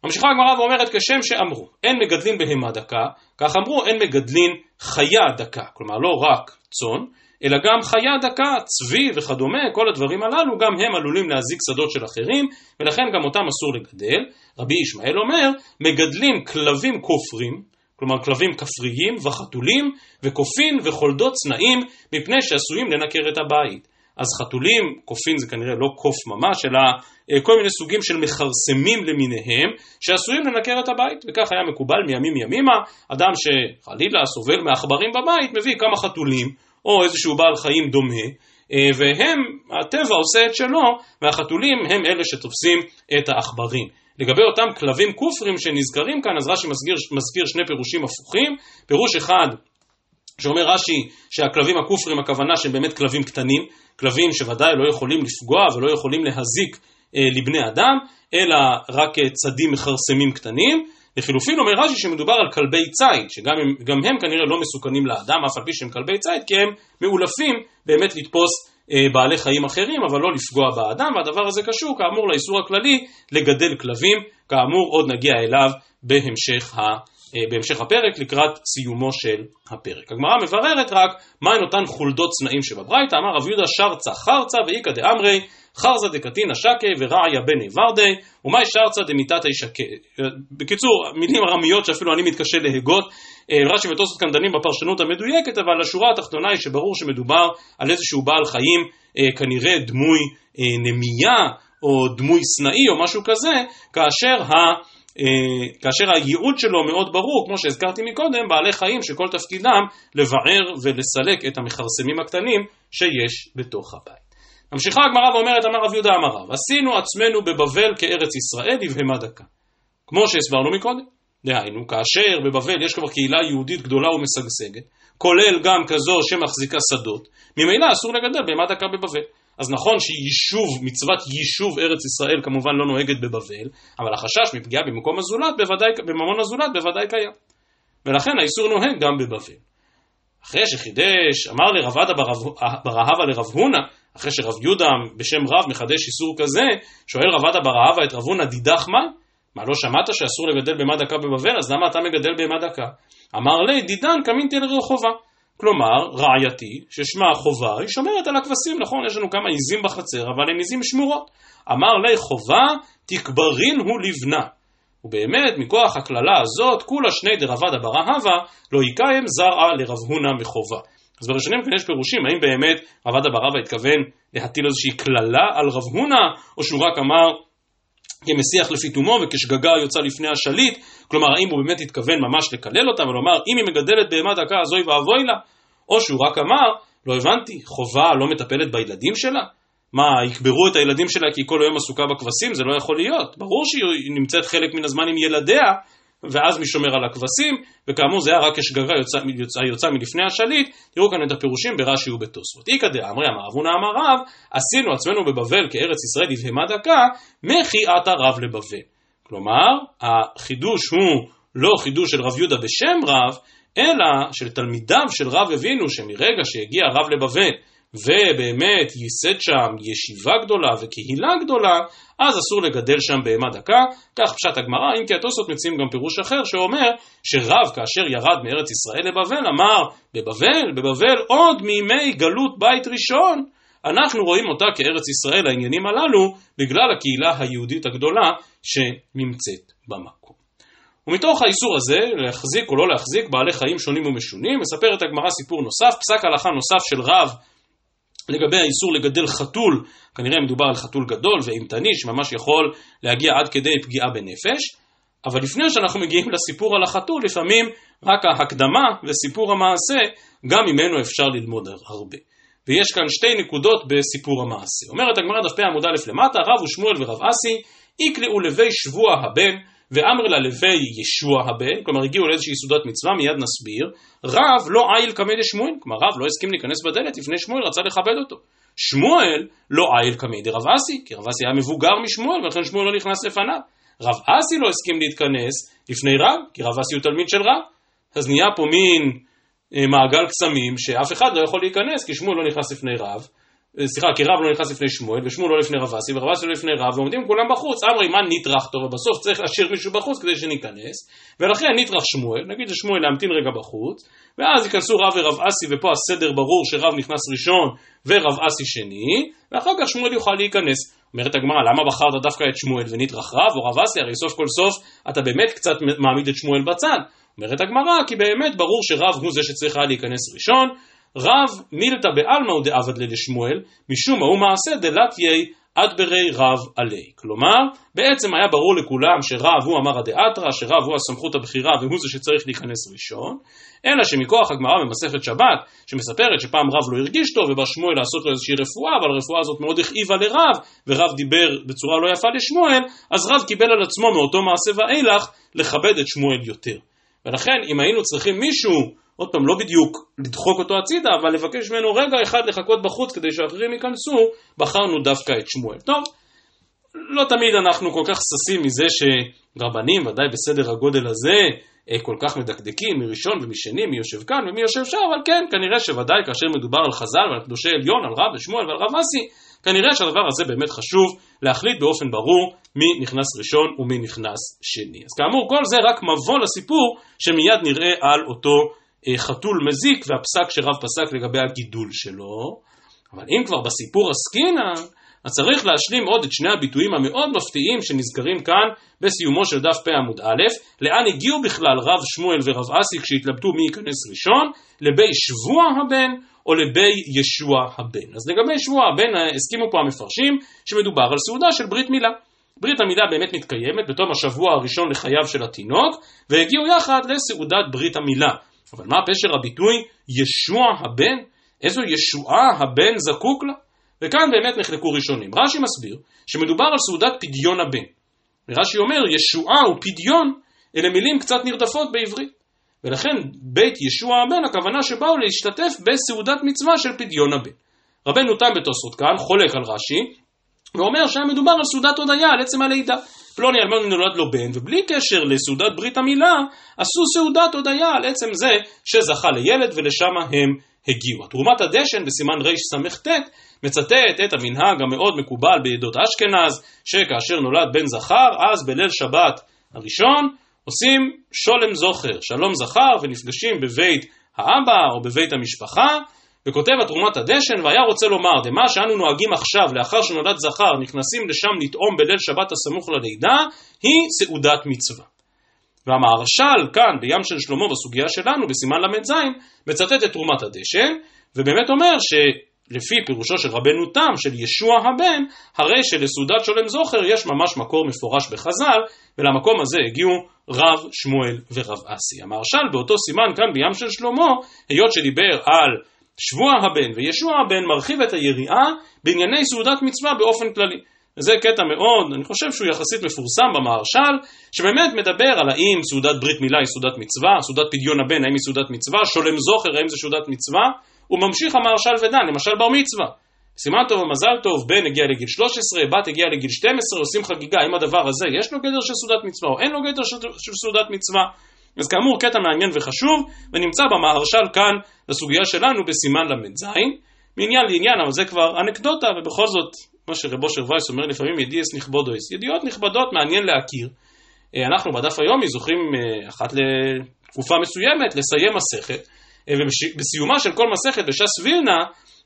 ממשיכה הגמרא ואומרת כשם שאמרו, אין מגדלים בהמה דקה, כך אמרו אין מגדלים חיה דקה, כלומר לא רק צאן, אלא גם חיה דקה, צבי וכדומה, כל הדברים הללו, גם הם עלולים להזיק שדות של אחרים, ולכן גם אותם אסור לגדל. רבי ישמעאל אומר, מגדלים כלבים כופרים, כלומר כלבים כפריים וחתולים, וקופין וחולדות צנעים, מפני שעשויים לנקר את הבית. אז חתולים, קופין זה כנראה לא קוף ממש, אלא כל מיני סוגים של מכרסמים למיניהם, שעשויים לנקר את הבית, וכך היה מקובל מימים ימימה, אדם שחלילה סובל מעכברים בבית, מביא כמה חתולים, או איזשהו בעל חיים דומה, אה, והם, הטבע עושה את שלו, והחתולים הם אלה שתופסים את העכברים. לגבי אותם כלבים כופרים שנזכרים כאן, אז רש"י מזכיר, מזכיר שני פירושים הפוכים. פירוש אחד, שאומר רש"י שהכלבים הכופרים הכוונה שהם באמת כלבים קטנים, כלבים שוודאי לא יכולים לפגוע ולא יכולים להזיק אה, לבני אדם, אלא רק אה, צדים מכרסמים קטנים. לחילופין אומר רש"י שמדובר על כלבי ציד, שגם הם, הם כנראה לא מסוכנים לאדם, אף על פי שהם כלבי ציד, כי הם מאולפים באמת לתפוס אה, בעלי חיים אחרים, אבל לא לפגוע באדם, והדבר הזה קשור כאמור לאיסור הכללי לגדל כלבים, כאמור עוד נגיע אליו בהמשך, ה, אה, בהמשך הפרק לקראת סיומו של הפרק. הגמרא מבררת רק מהן אותן חולדות צנעים שבברייתא, אמר רב יהודה שרצה חרצה ואיכא דאמרי חרזה דקתינא שקה ורעיה בני ורדי, ומאי שרצה דמיתתי שקה. בקיצור, מילים ארמיות שאפילו אני מתקשה להגות. אה, רש"י וטוסות כאן דנים בפרשנות המדויקת, אבל השורה התחתונה היא שברור שמדובר על איזשהו בעל חיים, אה, כנראה דמוי אה, נמייה, או דמוי סנאי או משהו כזה, כאשר ה... Uh, כאשר הייעוד שלו מאוד ברור, כמו שהזכרתי מקודם, בעלי חיים שכל תפקידם לבער ולסלק את המכרסמים הקטנים שיש בתוך הבית. ממשיכה הגמרא ואומרת, אמר רב יהודה אמר רב, עשינו עצמנו בבבל כארץ ישראל לבהמה דקה. כמו שהסברנו מקודם. דהיינו, כאשר בבבל יש כבר קהילה יהודית גדולה ומשגשגת, כולל גם כזו שמחזיקה שדות, ממילא אסור לגדל בהמה דקה בבבל. אז נכון שיישוב, מצוות יישוב ארץ ישראל כמובן לא נוהגת בבבל, אבל החשש מפגיעה במקום הזולת, בוודאי, בממון הזולת בוודאי קיים. ולכן האיסור נוהג גם בבבל. אחרי שחידש, אמר לרב עדה ברהבה לרב הונא, אחרי שרב יהודה בשם רב מחדש איסור כזה, שואל רב עדה ברהבה את רב הונא דידך מה? מה לא שמעת שאסור לגדל בהמה דקה בבבל? אז למה אתה מגדל בהמה דקה? אמר לי דידן קמינתי לרחובה. כלומר, רעייתי, ששמה חובה, היא שומרת על הכבשים, נכון? יש לנו כמה עיזים בחצר, אבל הן עיזים שמורות. אמר לי חובה, תקברין הוא לבנה. ובאמת, מכוח הקללה הזאת, כולה שני דרבד אברה הווה, לא יקיים זרעה לרב הונא מחובה. אז בראשונים כאן יש פירושים, האם באמת רבד אברה התכוון להטיל איזושהי קללה על רב הונא, או שהוא רק אמר כמסיח לפיתומו וכשגגה יוצא לפני השליט, כלומר האם הוא באמת התכוון ממש לקלל אותה ולומר אם היא מגדלת בהמה דקה אז אוי ואבוי לה, או שהוא רק אמר לא הבנתי, חובה לא מטפלת בילדים שלה? מה, יקברו את הילדים שלה כי כל היום עסוקה בכבשים? זה לא יכול להיות. ברור שהיא נמצאת חלק מן הזמן עם ילדיה, ואז מי שומר על הכבשים, וכאמור זה היה רק כשגגה יוצא, יוצא, יוצא מלפני השליט, תראו כאן את הפירושים ברש"י ובתוספות. איכא דאמרי אמר אבונה אמר רב, עשינו עצמנו בבבל כארץ ישראל לבהמה דקה, מחיית הרב לבבל. כלומר, החידוש הוא לא חידוש של רב יהודה בשם רב, אלא של תלמידיו של רב הבינו שמרגע שהגיע רב לבבל ובאמת ייסד שם ישיבה גדולה וקהילה גדולה, אז אסור לגדל שם בהמה דקה, כך פשט הגמרא, אם כי התוספות מציעים גם פירוש אחר שאומר שרב כאשר ירד מארץ ישראל לבבל אמר בבבל, בבבל עוד מימי גלות בית ראשון אנחנו רואים אותה כארץ ישראל העניינים הללו בגלל הקהילה היהודית הגדולה שנמצאת במקום. ומתוך האיסור הזה, להחזיק או לא להחזיק בעלי חיים שונים ומשונים, מספרת הגמרא סיפור נוסף, פסק הלכה נוסף של רב לגבי האיסור לגדל חתול, כנראה מדובר על חתול גדול ואימתני שממש יכול להגיע עד כדי פגיעה בנפש, אבל לפני שאנחנו מגיעים לסיפור על החתול, לפעמים רק ההקדמה וסיפור המעשה, גם ממנו אפשר ללמוד הרבה. ויש כאן שתי נקודות בסיפור המעשה. אומרת הגמרא דף פ עמוד א' למטה, רב ושמואל ורב אסי, יקלעו לבי שבוע הבן, ואמר לה לוי ישוע הבן, כלומר הגיעו לאיזושהי סעודת מצווה, מיד נסביר, רב לא עיל קמא דשמואל, כלומר רב לא הסכים להיכנס בדלת לפני שמואל, רצה לכבד אותו. שמואל לא עיל קמא דרב אסי, כי רב אסי היה מבוגר משמואל, ולכן שמואל לא נכנס לפניו. רב אסי לא הסכים להתכנס לפני רב, כי רב אסי הוא תלמיד של רב. אז נהיה פה מין אה, מעגל קסמים שאף אחד לא יכול להיכנס, כי שמואל לא נכנס לפני רב, סליחה, כי רב לא נכנס לפני שמואל, ושמואל לא לפני רב אסי, ורב אסי לא לפני רב, ועומדים כולם בחוץ. אמרי, מה נטרח טוב, ובסוף צריך להשאיר מישהו בחוץ כדי שניכנס, ולכן נטרח שמואל, נגיד לשמואל להמתין רגע בחוץ, ואז ייכנסו רב ורב אסי, ופה הסדר ברור שרב נכנס ראשון ורב אסי שני, ואחר כך שמואל יוכל להיכנס. אומרת הגמרא, למה בחרת דווקא את שמואל ונטרח רב או רב אסי? הרי סוף כל סוף אתה באמת קצת מעמיד את שמואל בצד. אומרת הגמרא, כי באמת ברור שרב הוא זה שצריך היה להיכנס ראשון, רב מילתא בעלמא הוא דעבד לשמואל, משום מה הוא מעשה דלתיי אדברי רב עלי. כלומר, בעצם היה ברור לכולם שרב הוא אמר הדאתרא, שרב הוא הסמכות הבכירה והוא זה שצריך להיכנס ראשון, אלא שמכוח הגמרא במסכת שבת, שמספרת שפעם רב לא הרגיש טוב ובא שמואל לעשות לו איזושהי רפואה, אבל הרפואה הזאת מאוד הכאיבה לרב, ורב דיבר בצורה לא יפה לשמואל, אז רב קיבל על עצמו מאותו מעשה ואילך לכבד את שמואל יותר. ולכן אם היינו צריכים מישהו עוד פעם, לא בדיוק לדחוק אותו הצידה, אבל לבקש ממנו רגע אחד לחכות בחוץ כדי שאחרים ייכנסו, בחרנו דווקא את שמואל. טוב, לא תמיד אנחנו כל כך ששים מזה שרבנים, ודאי בסדר הגודל הזה, אה, כל כך מדקדקים מראשון ומשני, מי יושב כאן ומי יושב שם, אבל כן, כנראה שוודאי כאשר מדובר על חז"ל ועל קדושי עליון, על רב ושמואל ועל רב אסי, כנראה שהדבר הזה באמת חשוב להחליט באופן ברור מי נכנס ראשון ומי נכנס שני. אז כאמור, כל זה רק מבוא לסיפור שמיד נראה על אותו חתול מזיק והפסק שרב פסק לגבי הגידול שלו, אבל אם כבר בסיפור עסקינן, אז צריך להשלים עוד את שני הביטויים המאוד מפתיעים שנזכרים כאן בסיומו של דף פ עמוד א', לאן הגיעו בכלל רב שמואל ורב אסי כשהתלבטו מי ייכנס ראשון, לבי שבוע הבן או לבי ישוע הבן. אז לגבי שבוע הבן הסכימו פה המפרשים שמדובר על סעודה של ברית מילה. ברית המילה באמת מתקיימת בתום השבוע הראשון לחייו של התינוק, והגיעו יחד לסעודת ברית המילה. אבל מה פשר הביטוי ישוע הבן? איזו ישועה הבן זקוק לה? וכאן באמת נחלקו ראשונים. רש"י מסביר שמדובר על סעודת פדיון הבן. רש"י אומר, ישועה ופדיון אלה מילים קצת נרדפות בעברית. ולכן בית ישוע הבן, הכוונה שבאו להשתתף בסעודת מצווה של פדיון הבן. רבנו תם בתוספות כאן חולק על רש"י, ואומר שהיה מדובר על סעודת הודיה, על עצם הלידה. פלוני אלמון נולד לו בן, ובלי קשר לסעודת ברית המילה, עשו סעודת הודיה על עצם זה שזכה לילד ולשם הם הגיעו. תרומת הדשן בסימן רס"ט מצטט את המנהג המאוד מקובל בעדות אשכנז, שכאשר נולד בן זכר, אז בליל שבת הראשון עושים שולם זוכר, שלום זכר, ונפגשים בבית האבא או בבית המשפחה, וכותב התרומת הדשן, והיה רוצה לומר, דמה שאנו נוהגים עכשיו, לאחר שנולד זכר, נכנסים לשם לטעום בליל שבת הסמוך ללידה, היא סעודת מצווה. והמהרש"ל כאן, בים של שלמה, בסוגיה שלנו, בסימן ל"ז, מצטט את תרומת הדשן, ובאמת אומר שלפי פירושו של רבנו תם, של ישוע הבן, הרי שלסעודת שולם זוכר יש ממש מקור מפורש בחז"ל, ולמקום הזה הגיעו רב שמואל ורב אסי. המהרש"ל באותו סימן כאן בים של שלמה, היות שדיבר על שבוע הבן וישוע הבן מרחיב את היריעה בענייני סעודת מצווה באופן כללי. וזה קטע מאוד, אני חושב שהוא יחסית מפורסם במהרש"ל, שבאמת מדבר על האם סעודת ברית מילה היא סעודת מצווה, סעודת פדיון הבן האם היא סעודת מצווה, שולם זוכר האם זה סעודת מצווה, וממשיך המהרש"ל ודן, למשל בר מצווה. סימן טוב ומזל טוב, בן הגיע לגיל 13, בת הגיע לגיל 12, עושים חגיגה, האם הדבר הזה יש לו גדר של סעודת מצווה או אין לו גדר של סעודת מצווה. אז כאמור קטע מעניין וחשוב, ונמצא במהרש"ל כאן לסוגיה שלנו בסימן ל"ז, מעניין לעניין, אבל זה כבר אנקדוטה, ובכל זאת, מה שרב אושר וייס אומר לפעמים ידיעס נכבודויס, ידיעות נכבדות מעניין להכיר. אה, אנחנו בדף היומי זוכרים אה, אחת לתקופה מסוימת לסיים מסכת, אה, ובסיומה של כל מסכת בש"ס וילנה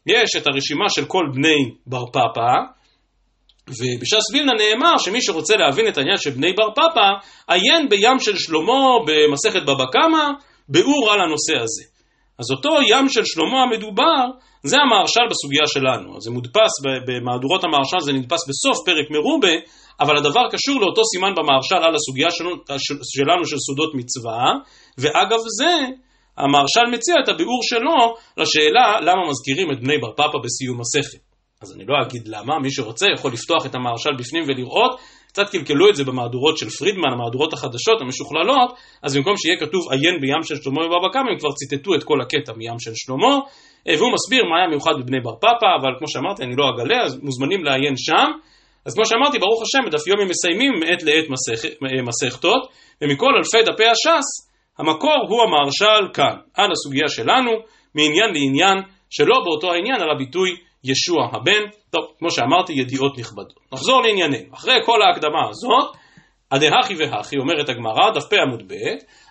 יש את הרשימה של כל בני בר פפא, ובש"ס וילנה נאמר שמי שרוצה להבין את העניין של בני בר פפא, עיין בים של שלמה במסכת בבא קמא, ביאור על הנושא הזה. אז אותו ים של שלמה המדובר, זה המהרש"ל בסוגיה שלנו. זה מודפס במהדורות המהרש"ל, זה נדפס בסוף פרק מרובה, אבל הדבר קשור לאותו סימן במהרש"ל על הסוגיה שלנו, שלנו של סודות מצווה, ואגב זה, המהרש"ל מציע את הביאור שלו לשאלה למה מזכירים את בני בר פפא בסיום מסכת. אז אני לא אגיד למה, מי שרוצה יכול לפתוח את המהרש"ל בפנים ולראות, קצת קלקלו את זה במהדורות של פרידמן, המהדורות החדשות, המשוכללות, אז במקום שיהיה כתוב עיין בים של שלמה ובבא קמא, הם כבר ציטטו את כל הקטע מים של שלמה, אה, והוא מסביר מה היה מיוחד בבני בר פפא, אבל כמו שאמרתי, אני לא אגלה, אז מוזמנים לעיין שם. אז כמו שאמרתי, ברוך השם, בדף יומי מסיימים מעת לעת מסכ... אה, מסכתות, ומכל אלפי דפי הש"ס, המקור הוא המהרש"ל כאן, על הסוגיה שלנו, מעניין לעניין, שלא באותו העניין, על הביטוי ישוע הבן. טוב, כמו שאמרתי, ידיעות נכבדות. נחזור לענייננו. אחרי כל ההקדמה הזאת, הדהכי והכי, אומרת הגמרא, דף פ עמוד ב',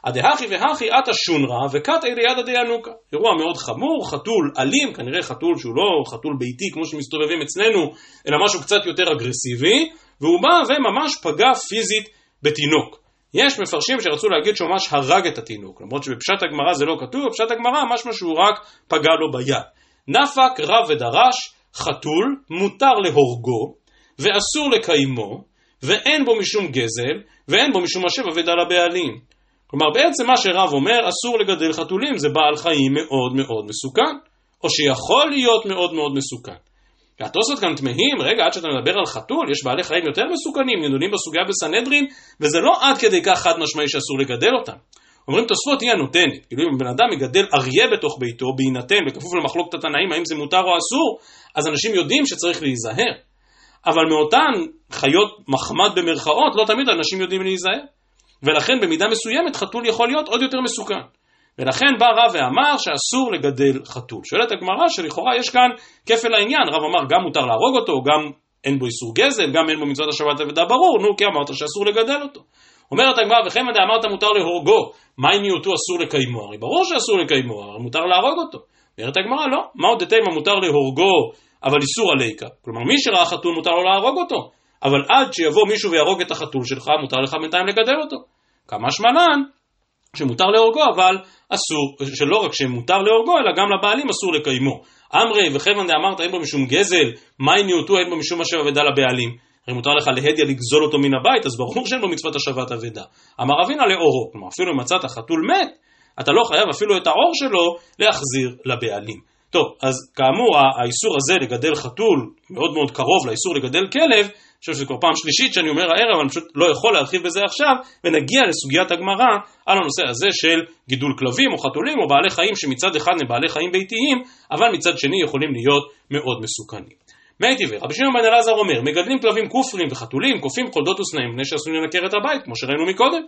הדהכי והכי עטה שונרא וקטעי ליד הדיינוקה. אירוע מאוד חמור, חתול אלים, כנראה חתול שהוא לא חתול ביתי כמו שמסתובבים אצלנו, אלא משהו קצת יותר אגרסיבי, והוא בא וממש פגע פיזית בתינוק. יש מפרשים שרצו להגיד שהוא ממש הרג את התינוק, למרות שבפשט הגמרא זה לא כתוב, בפשט הגמרא משמע שהוא רק פגע לו ביד. נפק רב ודרש, חתול, מותר להורגו, ואסור לקיימו, ואין בו משום גזל, ואין בו משום השב אבד על הבעלים. כלומר, בעצם מה שרב אומר, אסור לגדל חתולים, זה בעל חיים מאוד מאוד מסוכן, או שיכול להיות מאוד מאוד מסוכן. והתוספות כאן תמהים, רגע, עד שאתה מדבר על חתול, יש בעלי חיים יותר מסוכנים, נדונים בסוגיה בסנהדרין, וזה לא עד כדי כך חד משמעי שאסור לגדל אותם. אומרים תוספות היא הנותנת, כאילו אם בן אדם מגדל אריה בתוך ביתו, בהינתן, בכפוף למחלוקת התנאים, האם זה מותר או אסור, אז אנשים יודעים שצריך להיזהר. אבל מאותן חיות מחמד במרכאות, לא תמיד אנשים יודעים להיזהר. ולכן במידה מסוימת חתול יכול להיות עוד יותר מסוכן. ולכן בא רב ואמר שאסור לגדל חתול. שואלת הגמרא שלכאורה יש כאן כפל העניין, רב אמר גם מותר להרוג אותו, גם אין בו איסור גזל, גם אין בו מצוות השבת אבדה ברור, נו כי אמרת שאסור לגדל אותו. אומרת הגמרא, וכן ודא אמרת מותר להורגו, מה אם מיעוטו אסור לקיימו? הרי ברור שאסור לקיימו, הרי מותר להרוג אותו. אומרת הגמרא, לא, מה עוד דתימה מותר להורגו, אבל איסור עליקה. כלומר, מי שראה חתול מותר לו להרוג אותו, אבל עד שיבוא מישהו ויהרוג את החתול שלך, מותר לך בינתיים לגדל אותו. כמה שמלן, שמותר להורגו, אבל אסור, שלא רק שמותר להורגו, אלא גם לבעלים אסור לקיימו. אמרי וכיוון דאמרת אין בו משום גזל, מאי ניאותו אין בו משום אשר אבדה לבעלים. הרי מותר לך להדיה לגזול אותו מן הבית, אז ברור שאין בו מצוות השבת אבדה. אמר אבינה לאורו, כלומר אפילו אם מצאת חתול מת, אתה לא חייב אפילו את העור שלו להחזיר לבעלים. טוב, אז כאמור האיסור הזה לגדל חתול מאוד מאוד קרוב לאיסור לגדל כלב, חושב שזו כבר פעם שלישית שאני אומר הערב, אני פשוט לא יכול להרחיב בזה עכשיו, ונגיע לסוגיית הגמרא על הנושא הזה של גידול כלבים או חתולים או בעלי חיים שמצד אחד הם בעלי חיים ביתיים, אבל מצד שני יכולים להיות מאוד מסוכנים. מי טבעי, רבי שמעון בן אלעזר אומר, מגדלים כלבים כופרים וחתולים, קופים חולדות וסנאים, מפני שעשויים לנקר את הבית, כמו שראינו מקודם.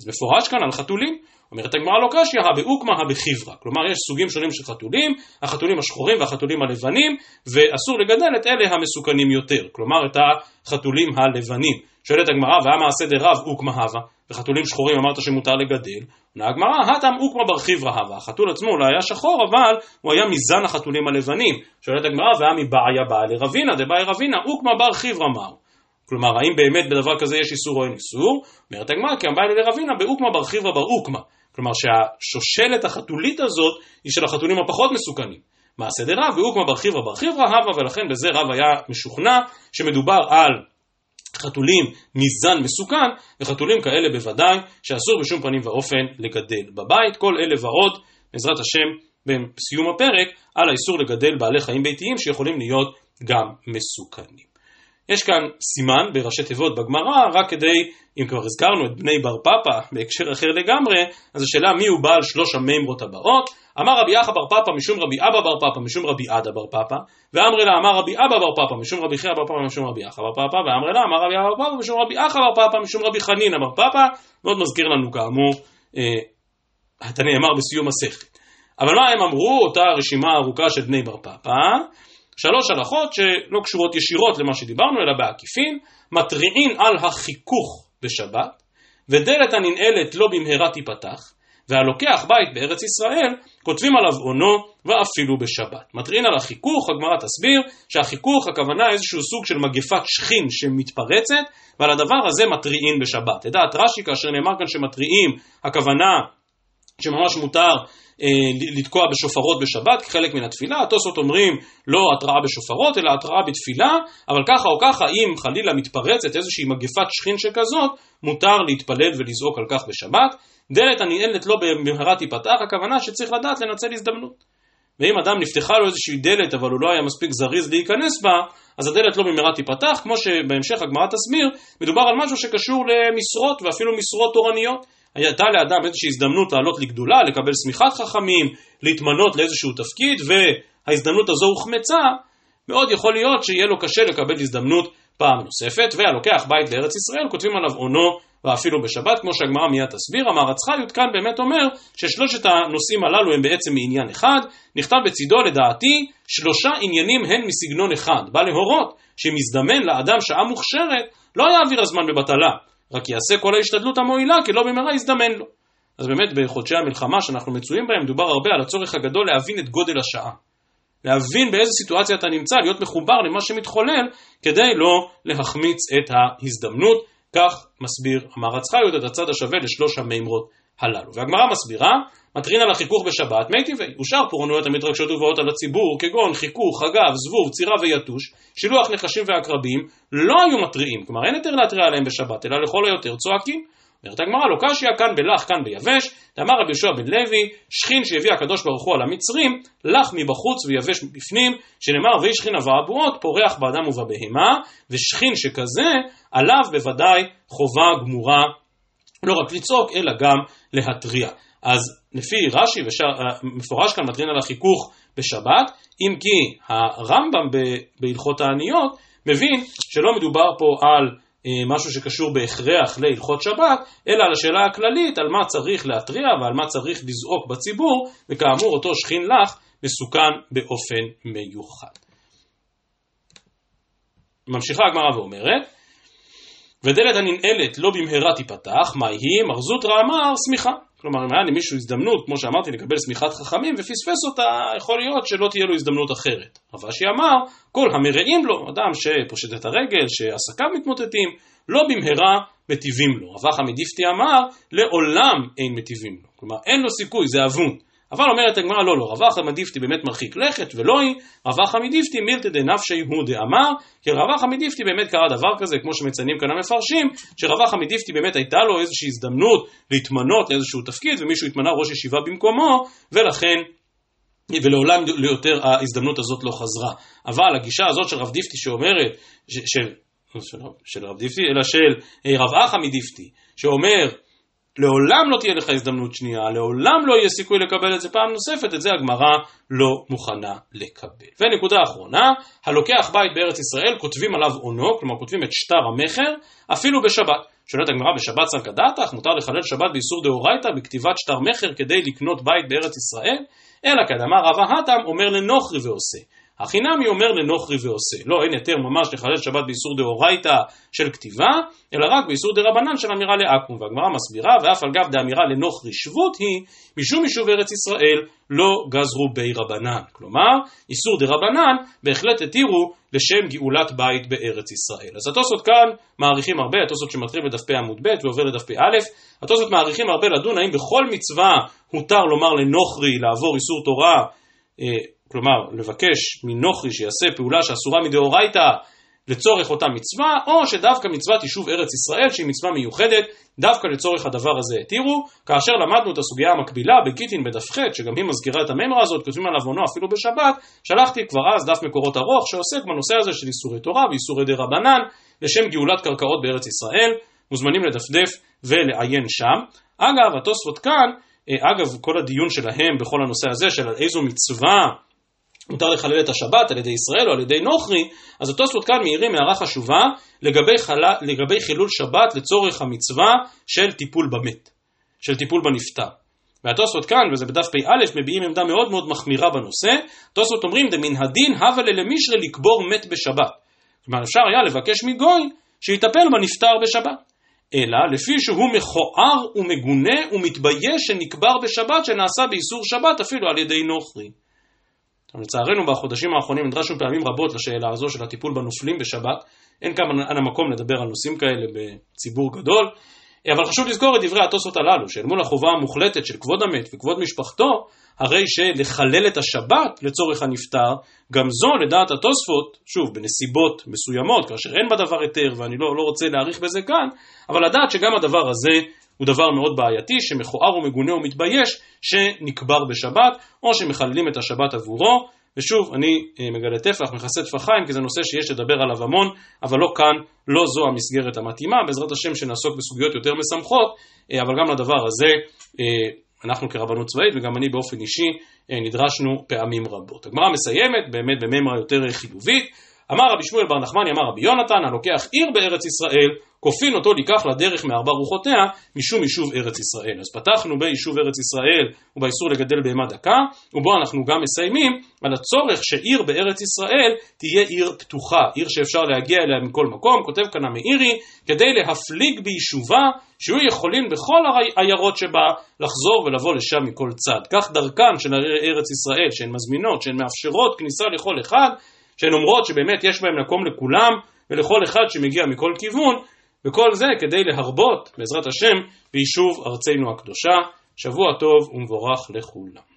אז מפורש כאן על חתולים. אומרת הגמרא לא קשיא, הבאוקמה הבחיברה. כלומר, יש סוגים שונים של חתולים, החתולים השחורים והחתולים הלבנים, ואסור לגדל את אלה המסוכנים יותר. כלומר, את החתולים הלבנים. שואלת הגמרא, והמעשה דרב אוקמה הווה, וחתולים שחורים אמרת שמותר לגדל. עונה הגמרא, הטם אוקמה בר חיברה הווה. החתול עצמו אולי היה שחור, אבל הוא היה מזן החתולים הלבנים. שואלת הגמרא, והמי בעיה באה לרבינה, דבאי רבינה, אוקמה בר חיברה מהו. כלומר, האם באמת בדבר כזה יש איסור או אין איסור? אומרת הגמרא, כי אמרה לרבינה באוקמה בר חיברה בר אוקמה. כלומר שהשושלת החתולית הזאת היא של החתולים הפחות מסוכנים. מעשה דרב ואוקמה בר חיברה בר חיברה הווה ולכן בזה רב היה משוכנע שמדובר על חתולים מזן מסוכן וחתולים כאלה בוודאי שאסור בשום פנים ואופן לגדל בבית. כל אלה ועוד בעזרת השם בסיום הפרק על האיסור לגדל בעלי חיים ביתיים שיכולים להיות גם מסוכנים. יש כאן סימן בראשי תיבות בגמרא, רק כדי, אם כבר הזכרנו את בני בר פפא בהקשר אחר לגמרי, אז השאלה מי הוא בעל שלוש המימרות הבאות. אמר רבי אחא בר פפא משום רבי אבא בר פפא משום רבי עדה בר פפא, ואמרי לה אמר רבי אבא בר פפא משום רבי חייא בר פפא משום רבי אחא בר פפא, ואמרי לה אמר רבי אבא בר פפא משום רבי אחא בר פפא משום רבי חנינא בר פפא, מאוד מזכיר לנו כאמור, אה, הנאמר בסיום מסכת. אבל מה הם אמרו, אותה רשימה ארוכה של בני בר פפא? שלוש הלכות שלא קשורות ישירות למה שדיברנו, אלא בעקיפין, מתריעין על החיכוך בשבת, ודלת הננעלת לא במהרה תיפתח, והלוקח בית בארץ ישראל, כותבים עליו עונו ואפילו בשבת. מתריעין על החיכוך, הגמרא תסביר שהחיכוך הכוונה איזשהו סוג של מגפת שכין שמתפרצת, ועל הדבר הזה מתריעין בשבת. לדעת רש"י, כאשר נאמר כאן שמתריעים, הכוונה שממש מותר לתקוע בשופרות בשבת כחלק מן התפילה, התוספות אומרים לא התראה בשופרות אלא התראה בתפילה, אבל ככה או ככה אם חלילה מתפרצת איזושהי מגפת שכין שכזאת, מותר להתפלל ולזעוק על כך בשבת. דלת הננעלת לא במהרה תיפתח, הכוונה שצריך לדעת לנצל הזדמנות. ואם אדם נפתחה לו איזושהי דלת אבל הוא לא היה מספיק זריז להיכנס בה, אז הדלת לא במהרה תיפתח, כמו שבהמשך הגמרא תסביר, מדובר על משהו שקשור למשרות ואפילו משרות תורניות. הייתה לאדם איזושהי הזדמנות לעלות לגדולה, לקבל שמיכת חכמים, להתמנות לאיזשהו תפקיד, וההזדמנות הזו הוחמצה, מאוד יכול להיות שיהיה לו קשה לקבל הזדמנות פעם נוספת, והלוקח בית לארץ ישראל, כותבים עליו עונו ואפילו בשבת, כמו שהגמרא מיד תסביר, המהר"ץ חיות כאן באמת אומר ששלושת הנושאים הללו הם בעצם מעניין אחד, נכתב בצידו לדעתי שלושה עניינים הן מסגנון אחד, בא להורות שמזדמן לאדם שעה מוכשרת, לא יעביר הזמן בבטלה, רק יעשה כל ההשתדלות המועילה, כי לא במהרה יזדמן לו. אז באמת בחודשי המלחמה שאנחנו מצויים בהם, מדובר הרבה על הצורך הגדול להבין את גודל השעה. להבין באיזה סיטואציה אתה נמצא, להיות מחובר למה שמתחולל, כדי לא להחמיץ את ההזדמנות. כך מסביר המערץ חיות את הצד השווה לשלוש המימרות הללו. והגמרא מסבירה, מטרין על החיכוך בשבת, מי טבעי, ושאר פורענויות המתרגשות ובאות על הציבור, כגון חיכוך, חגב, זבוב, צירה ויתוש, שילוח נחשים ועקרבים, לא היו מתריעים, כלומר אין יותר להתריע עליהם בשבת, אלא לכל היותר צועקים. אומרת הגמרא, לא קשיא, כאן בלח, כאן ביבש, דאמר רבי יהושע בן לוי, שכין שהביא הקדוש ברוך הוא על המצרים, לח מבחוץ ויבש בפנים, שנאמר ויהי שכין אבעבועות, פורח באדם ובבהמה, ושכין שכזה, עליו בוודאי חובה גמורה, לא רק לצעוק, אלא גם להתריע. אז לפי רש"י, ומפורש כאן מטרין על החיכוך בשבת, אם כי הרמב"ם בהלכות העניות מבין שלא מדובר פה על אה, משהו שקשור בהכרח להלכות שבת, אלא על השאלה הכללית על מה צריך להתריע ועל מה צריך לזעוק בציבור, וכאמור אותו שכין לך מסוכן באופן מיוחד. ממשיכה הגמרא ואומרת, ודלת הננעלת לא במהרה תיפתח, מה היא? מר זוטרא אמר שמיכה. כלומר, אם היה למישהו הזדמנות, כמו שאמרתי, לקבל שמיכת חכמים ופספס אותה, יכול להיות שלא תהיה לו הזדמנות אחרת. רבשי אמר, כל המרעים לו, אדם שפושט את הרגל, שעסקיו מתמוטטים, לא במהרה מטיבים לו. רבח המדיפתי אמר, לעולם אין מטיבים לו. כלומר, אין לו סיכוי, זה אבון. אבל אומרת הגמרא, לא, לא, רב אחא מדיפתי באמת מרחיק לכת, ולא היא, רב אחא מדיפתי מילתא דנפשי הוא דאמר, כי רב אחא מדיפתי באמת קרה דבר כזה, כמו שמציינים כאן המפרשים, שרב אחא מדיפתי באמת הייתה לו איזושהי הזדמנות להתמנות לאיזשהו תפקיד, ומישהו התמנה ראש ישיבה במקומו, ולכן ולעולם יותר ההזדמנות הזאת לא חזרה. אבל הגישה הזאת של רב דיפתי שאומרת, ש, של, של רב דיפתי, אלא של רב אחא מדיפתי, שאומר לעולם לא תהיה לך הזדמנות שנייה, לעולם לא יהיה סיכוי לקבל את זה פעם נוספת, את זה הגמרא לא מוכנה לקבל. ונקודה אחרונה, הלוקח בית בארץ ישראל, כותבים עליו עונו, כלומר כותבים את שטר המכר, אפילו בשבת. שואלת הגמרא בשבת סלקא דתך, מותר לחלל שבת באיסור דאורייתא בכתיבת שטר מכר כדי לקנות בית בארץ ישראל? אלא כדאמר רבא התם אומר לנוכרי ועושה. החינמי אומר לנוכרי ועושה. לא, אין היתר ממש לחלל שבת באיסור דאורייתא של כתיבה, אלא רק באיסור דרבנן של אמירה לעכו"ם. והגמרא מסבירה, ואף על גב דאמירה לנוכרי שבות היא, משום יישוב ארץ ישראל לא גזרו בי רבנן. כלומר, איסור דרבנן בהחלט התירו לשם גאולת בית בארץ ישראל. אז התוספות כאן מעריכים הרבה, התוספות שמתחיל בדף פ עמוד ב' ועובר לדף פא, התוספות מעריכים הרבה לדון האם בכל מצווה הותר לומר לנוכרי לעבור איסור תורה אה, כלומר לבקש מנוכרי שיעשה פעולה שאסורה מדאורייתא לצורך אותה מצווה, או שדווקא מצוות יישוב ארץ ישראל שהיא מצווה מיוחדת, דווקא לצורך הדבר הזה התירו, כאשר למדנו את הסוגיה המקבילה בגיטין בדף ח', שגם היא מזכירה את המימרה הזאת, כותבים עליו עונו אפילו בשבת, שלחתי כבר אז דף מקורות ארוך שעוסק בנושא הזה של איסורי תורה ואיסורי דה רבנן, לשם גאולת קרקעות בארץ ישראל, מוזמנים לדפדף ולעיין שם. אגב, התוספות כאן, אה, אגב כל הדיון שלהם בכל הנושא הזה של איזו מצווה מותר לחלל את השבת על ידי ישראל או על ידי נוכרי, אז התוספות כאן מעירים הערה חשובה לגבי, חל... לגבי חילול שבת לצורך המצווה של טיפול במת, של טיפול בנפטר. והתוספות כאן, וזה בדף פא, מביעים עמדה מאוד מאוד מחמירה בנושא, התוספות אומרים דמן הדין הווה ללמישרי לקבור מת בשבת. כלומר אפשר היה לבקש מגוי שיטפל בנפטר בשבת. אלא לפי שהוא מכוער ומגונה ומתבייש שנקבר בשבת שנעשה באיסור שבת אפילו על ידי נוכרי. לצערנו בחודשים האחרונים נדרשנו פעמים רבות לשאלה הזו של הטיפול בנופלים בשבת. אין כאן המקום לדבר על נושאים כאלה בציבור גדול, אבל חשוב לזכור את דברי התוספות הללו, שאל מול החובה המוחלטת של כבוד המת וכבוד משפחתו, הרי שלחלל את השבת לצורך הנפטר, גם זו לדעת התוספות, שוב, בנסיבות מסוימות, כאשר אין בדבר היתר, ואני לא, לא רוצה להאריך בזה כאן, אבל לדעת שגם הדבר הזה הוא דבר מאוד בעייתי, שמכוער ומגונה ומתבייש, שנקבר בשבת, או שמחללים את השבת עבורו. ושוב, אני אה, מגלה טפח, מכסה טפחיים, כי זה נושא שיש לדבר עליו המון, אבל לא כאן, לא זו המסגרת המתאימה, בעזרת השם שנעסוק בסוגיות יותר משמחות, אה, אבל גם לדבר הזה, אה, אנחנו כרבנות צבאית, וגם אני באופן אישי, נדרשנו פעמים רבות. הגמרא מסיימת, באמת בממרה יותר חיובית, אמר רבי שמואל בר נחמני, אמר רבי יונתן, הלוקח עיר בארץ ישראל, כופין אותו לקח לדרך מארבע רוחותיה, משום יישוב ארץ ישראל. אז פתחנו ביישוב ארץ ישראל ובאיסור לגדל בהמה דקה, ובו אנחנו גם מסיימים על הצורך שעיר בארץ ישראל תהיה עיר פתוחה, עיר שאפשר להגיע אליה מכל מקום, כותב כאן המאירי, כדי להפליג ביישובה, שיהיו יכולים בכל העיירות שבה לחזור ולבוא לשם מכל צד. כך דרכן של ארץ ישראל, שהן מזמינות, שהן מאפשרות כניסה לכל אחד, שהן אומרות שבאמת יש בהן מקום לכולם ולכל אחד שמגיע מכל כיוון, וכל זה כדי להרבות, בעזרת השם, ביישוב ארצנו הקדושה. שבוע טוב ומבורך לכולם.